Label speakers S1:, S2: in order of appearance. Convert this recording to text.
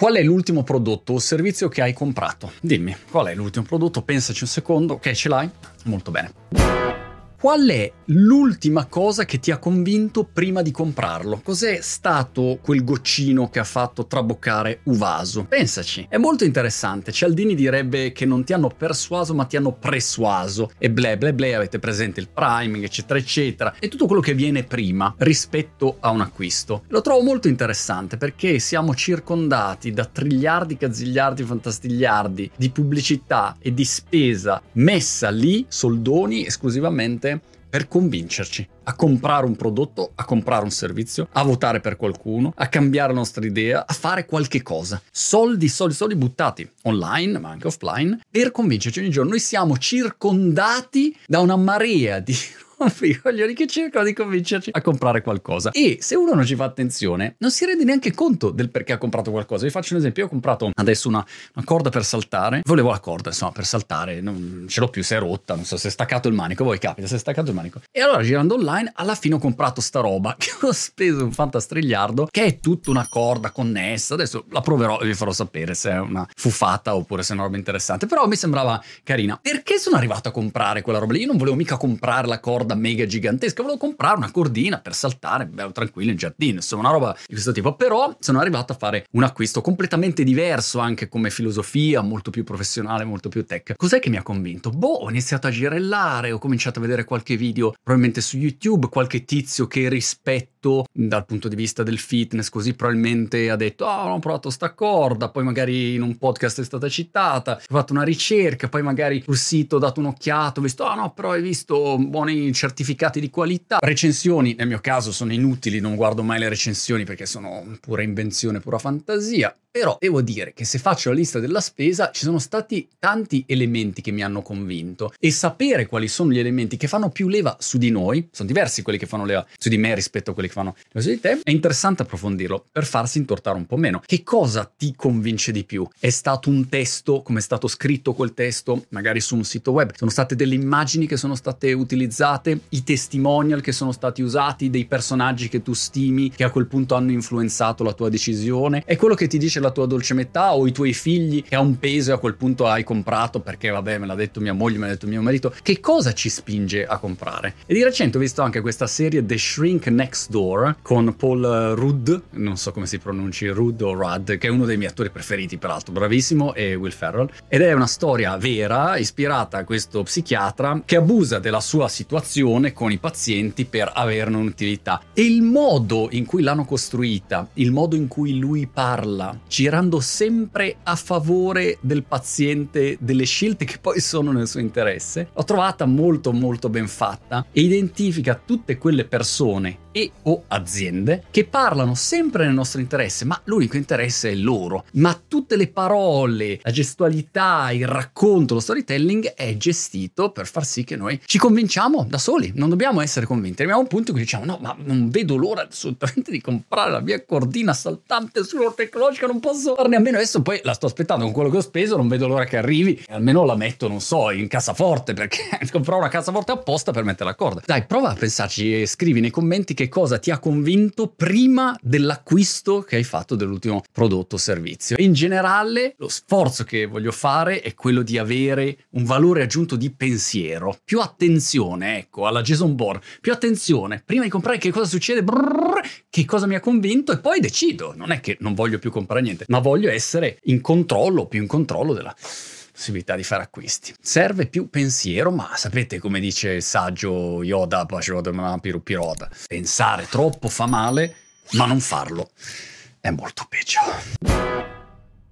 S1: Qual è l'ultimo prodotto o servizio che hai comprato? Dimmi, qual è l'ultimo prodotto? Pensaci un secondo, ok, ce l'hai? Molto bene. Qual è l'ultima cosa che ti ha convinto prima di comprarlo? Cos'è stato quel goccino che ha fatto traboccare Uvaso? Pensaci, è molto interessante. Cialdini direbbe che non ti hanno persuaso ma ti hanno persuaso e ble ble ble avete presente il priming eccetera eccetera e tutto quello che viene prima rispetto a un acquisto. Lo trovo molto interessante perché siamo circondati da triliardi, cazigliardi, fantastigliardi di pubblicità e di spesa messa lì, soldoni esclusivamente per convincerci a comprare un prodotto, a comprare un servizio, a votare per qualcuno, a cambiare la nostra idea, a fare qualche cosa. Soldi, soldi, soldi buttati online, ma anche offline, per convincerci ogni giorno. Noi siamo circondati da una marea di coglioni che cercano di convincerci a comprare qualcosa. E se uno non ci fa attenzione, non si rende neanche conto del perché ha comprato qualcosa. Vi faccio un esempio: io ho comprato adesso una, una corda per saltare. Volevo la corda, insomma, per saltare, non ce l'ho più, si è rotta, non so se è staccato il manico. Voi capita, si è staccato il manico. E allora girando online, alla fine ho comprato sta roba che ho speso un fantastrigliardo, che è tutta una corda connessa. Adesso la proverò e vi farò sapere se è una fufata oppure se è una roba interessante. Però mi sembrava carina. Perché sono arrivato a comprare quella roba lì? Io non volevo mica comprare la corda corda mega gigantesca, volevo comprare una cordina per saltare, bello tranquillo in giardino, insomma una roba di questo tipo. Però sono arrivato a fare un acquisto completamente diverso anche come filosofia, molto più professionale, molto più tech. Cos'è che mi ha convinto? Boh, ho iniziato a girellare, ho cominciato a vedere qualche video probabilmente su YouTube, qualche tizio che rispetto dal punto di vista del fitness, così probabilmente ha detto "Ah, oh, ho provato sta corda", poi magari in un podcast è stata citata, ho fatto una ricerca, poi magari sul sito ho dato un'occhiata, ho visto "Ah, oh, no, però hai visto buoni certificati di qualità. Recensioni, nel mio caso, sono inutili, non guardo mai le recensioni perché sono pura invenzione, pura fantasia. Però devo dire che se faccio la lista della spesa ci sono stati tanti elementi che mi hanno convinto e sapere quali sono gli elementi che fanno più leva su di noi, sono diversi quelli che fanno leva su di me rispetto a quelli che fanno leva su di te, è interessante approfondirlo per farsi intortare un po' meno. Che cosa ti convince di più? È stato un testo, come è stato scritto quel testo, magari su un sito web? Sono state delle immagini che sono state utilizzate, i testimonial che sono stati usati, dei personaggi che tu stimi, che a quel punto hanno influenzato la tua decisione? È quello che ti dice la tua dolce metà o i tuoi figli che ha un peso e a quel punto hai comprato perché vabbè me l'ha detto mia moglie, me l'ha detto mio marito, che cosa ci spinge a comprare? E di recente ho visto anche questa serie The Shrink Next Door con Paul Rudd, non so come si pronunci, Rudd o Rudd, che è uno dei miei attori preferiti peraltro, bravissimo, e Will Ferrell, ed è una storia vera ispirata a questo psichiatra che abusa della sua situazione con i pazienti per averne un'utilità. E il modo in cui l'hanno costruita, il modo in cui lui parla, girando sempre a favore del paziente, delle scelte che poi sono nel suo interesse, l'ho trovata molto molto ben fatta e identifica tutte quelle persone e o aziende che parlano sempre nel nostro interesse, ma l'unico interesse è loro. Ma tutte le parole, la gestualità, il racconto, lo storytelling è gestito per far sì che noi ci convinciamo da soli, non dobbiamo essere convinti. Arriviamo a un punto in cui diciamo no, ma non vedo l'ora assolutamente di comprare la mia cordina saltante sulla tecnologica, posso farne a meno. Adesso poi la sto aspettando con quello che ho speso, non vedo l'ora che arrivi, almeno la metto, non so, in cassaforte perché comprerò una cassaforte apposta per mettere la corda. Dai, prova a pensarci e scrivi nei commenti che cosa ti ha convinto prima dell'acquisto che hai fatto dell'ultimo prodotto o servizio. In generale, lo sforzo che voglio fare è quello di avere un valore aggiunto di pensiero, più attenzione, ecco, alla Jason Bourne, più attenzione, prima di comprare che cosa succede, brrr, che cosa mi ha convinto e poi decido. Non è che non voglio più comprare niente, ma voglio essere in controllo, più in controllo della possibilità di fare acquisti. Serve più pensiero, ma sapete come dice il saggio Yoda, Piroda, pensare troppo fa male, ma non farlo è molto peggio.